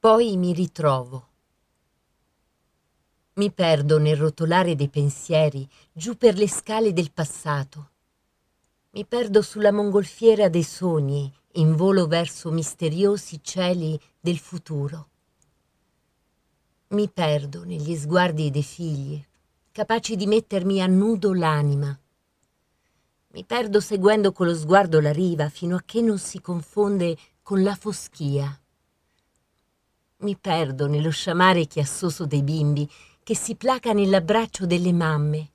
Poi mi ritrovo. Mi perdo nel rotolare dei pensieri giù per le scale del passato. Mi perdo sulla mongolfiera dei sogni in volo verso misteriosi cieli del futuro. Mi perdo negli sguardi dei figli, capaci di mettermi a nudo l'anima. Mi perdo seguendo con lo sguardo la riva fino a che non si confonde con la foschia. Mi perdo nello sciamare chiassoso dei bimbi che si placa nell'abbraccio delle mamme.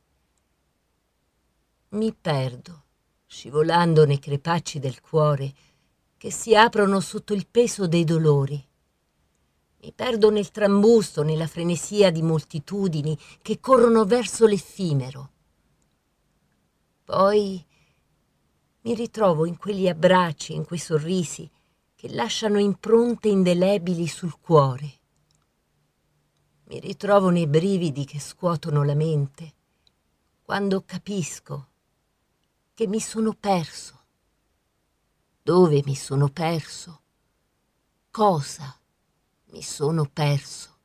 Mi perdo, scivolando nei crepacci del cuore che si aprono sotto il peso dei dolori. Mi perdo nel trambusto, nella frenesia di moltitudini che corrono verso l'effimero. Poi mi ritrovo in quegli abbracci, in quei sorrisi che lasciano impronte indelebili sul cuore. Mi ritrovo nei brividi che scuotono la mente quando capisco che mi sono perso. Dove mi sono perso? Cosa mi sono perso?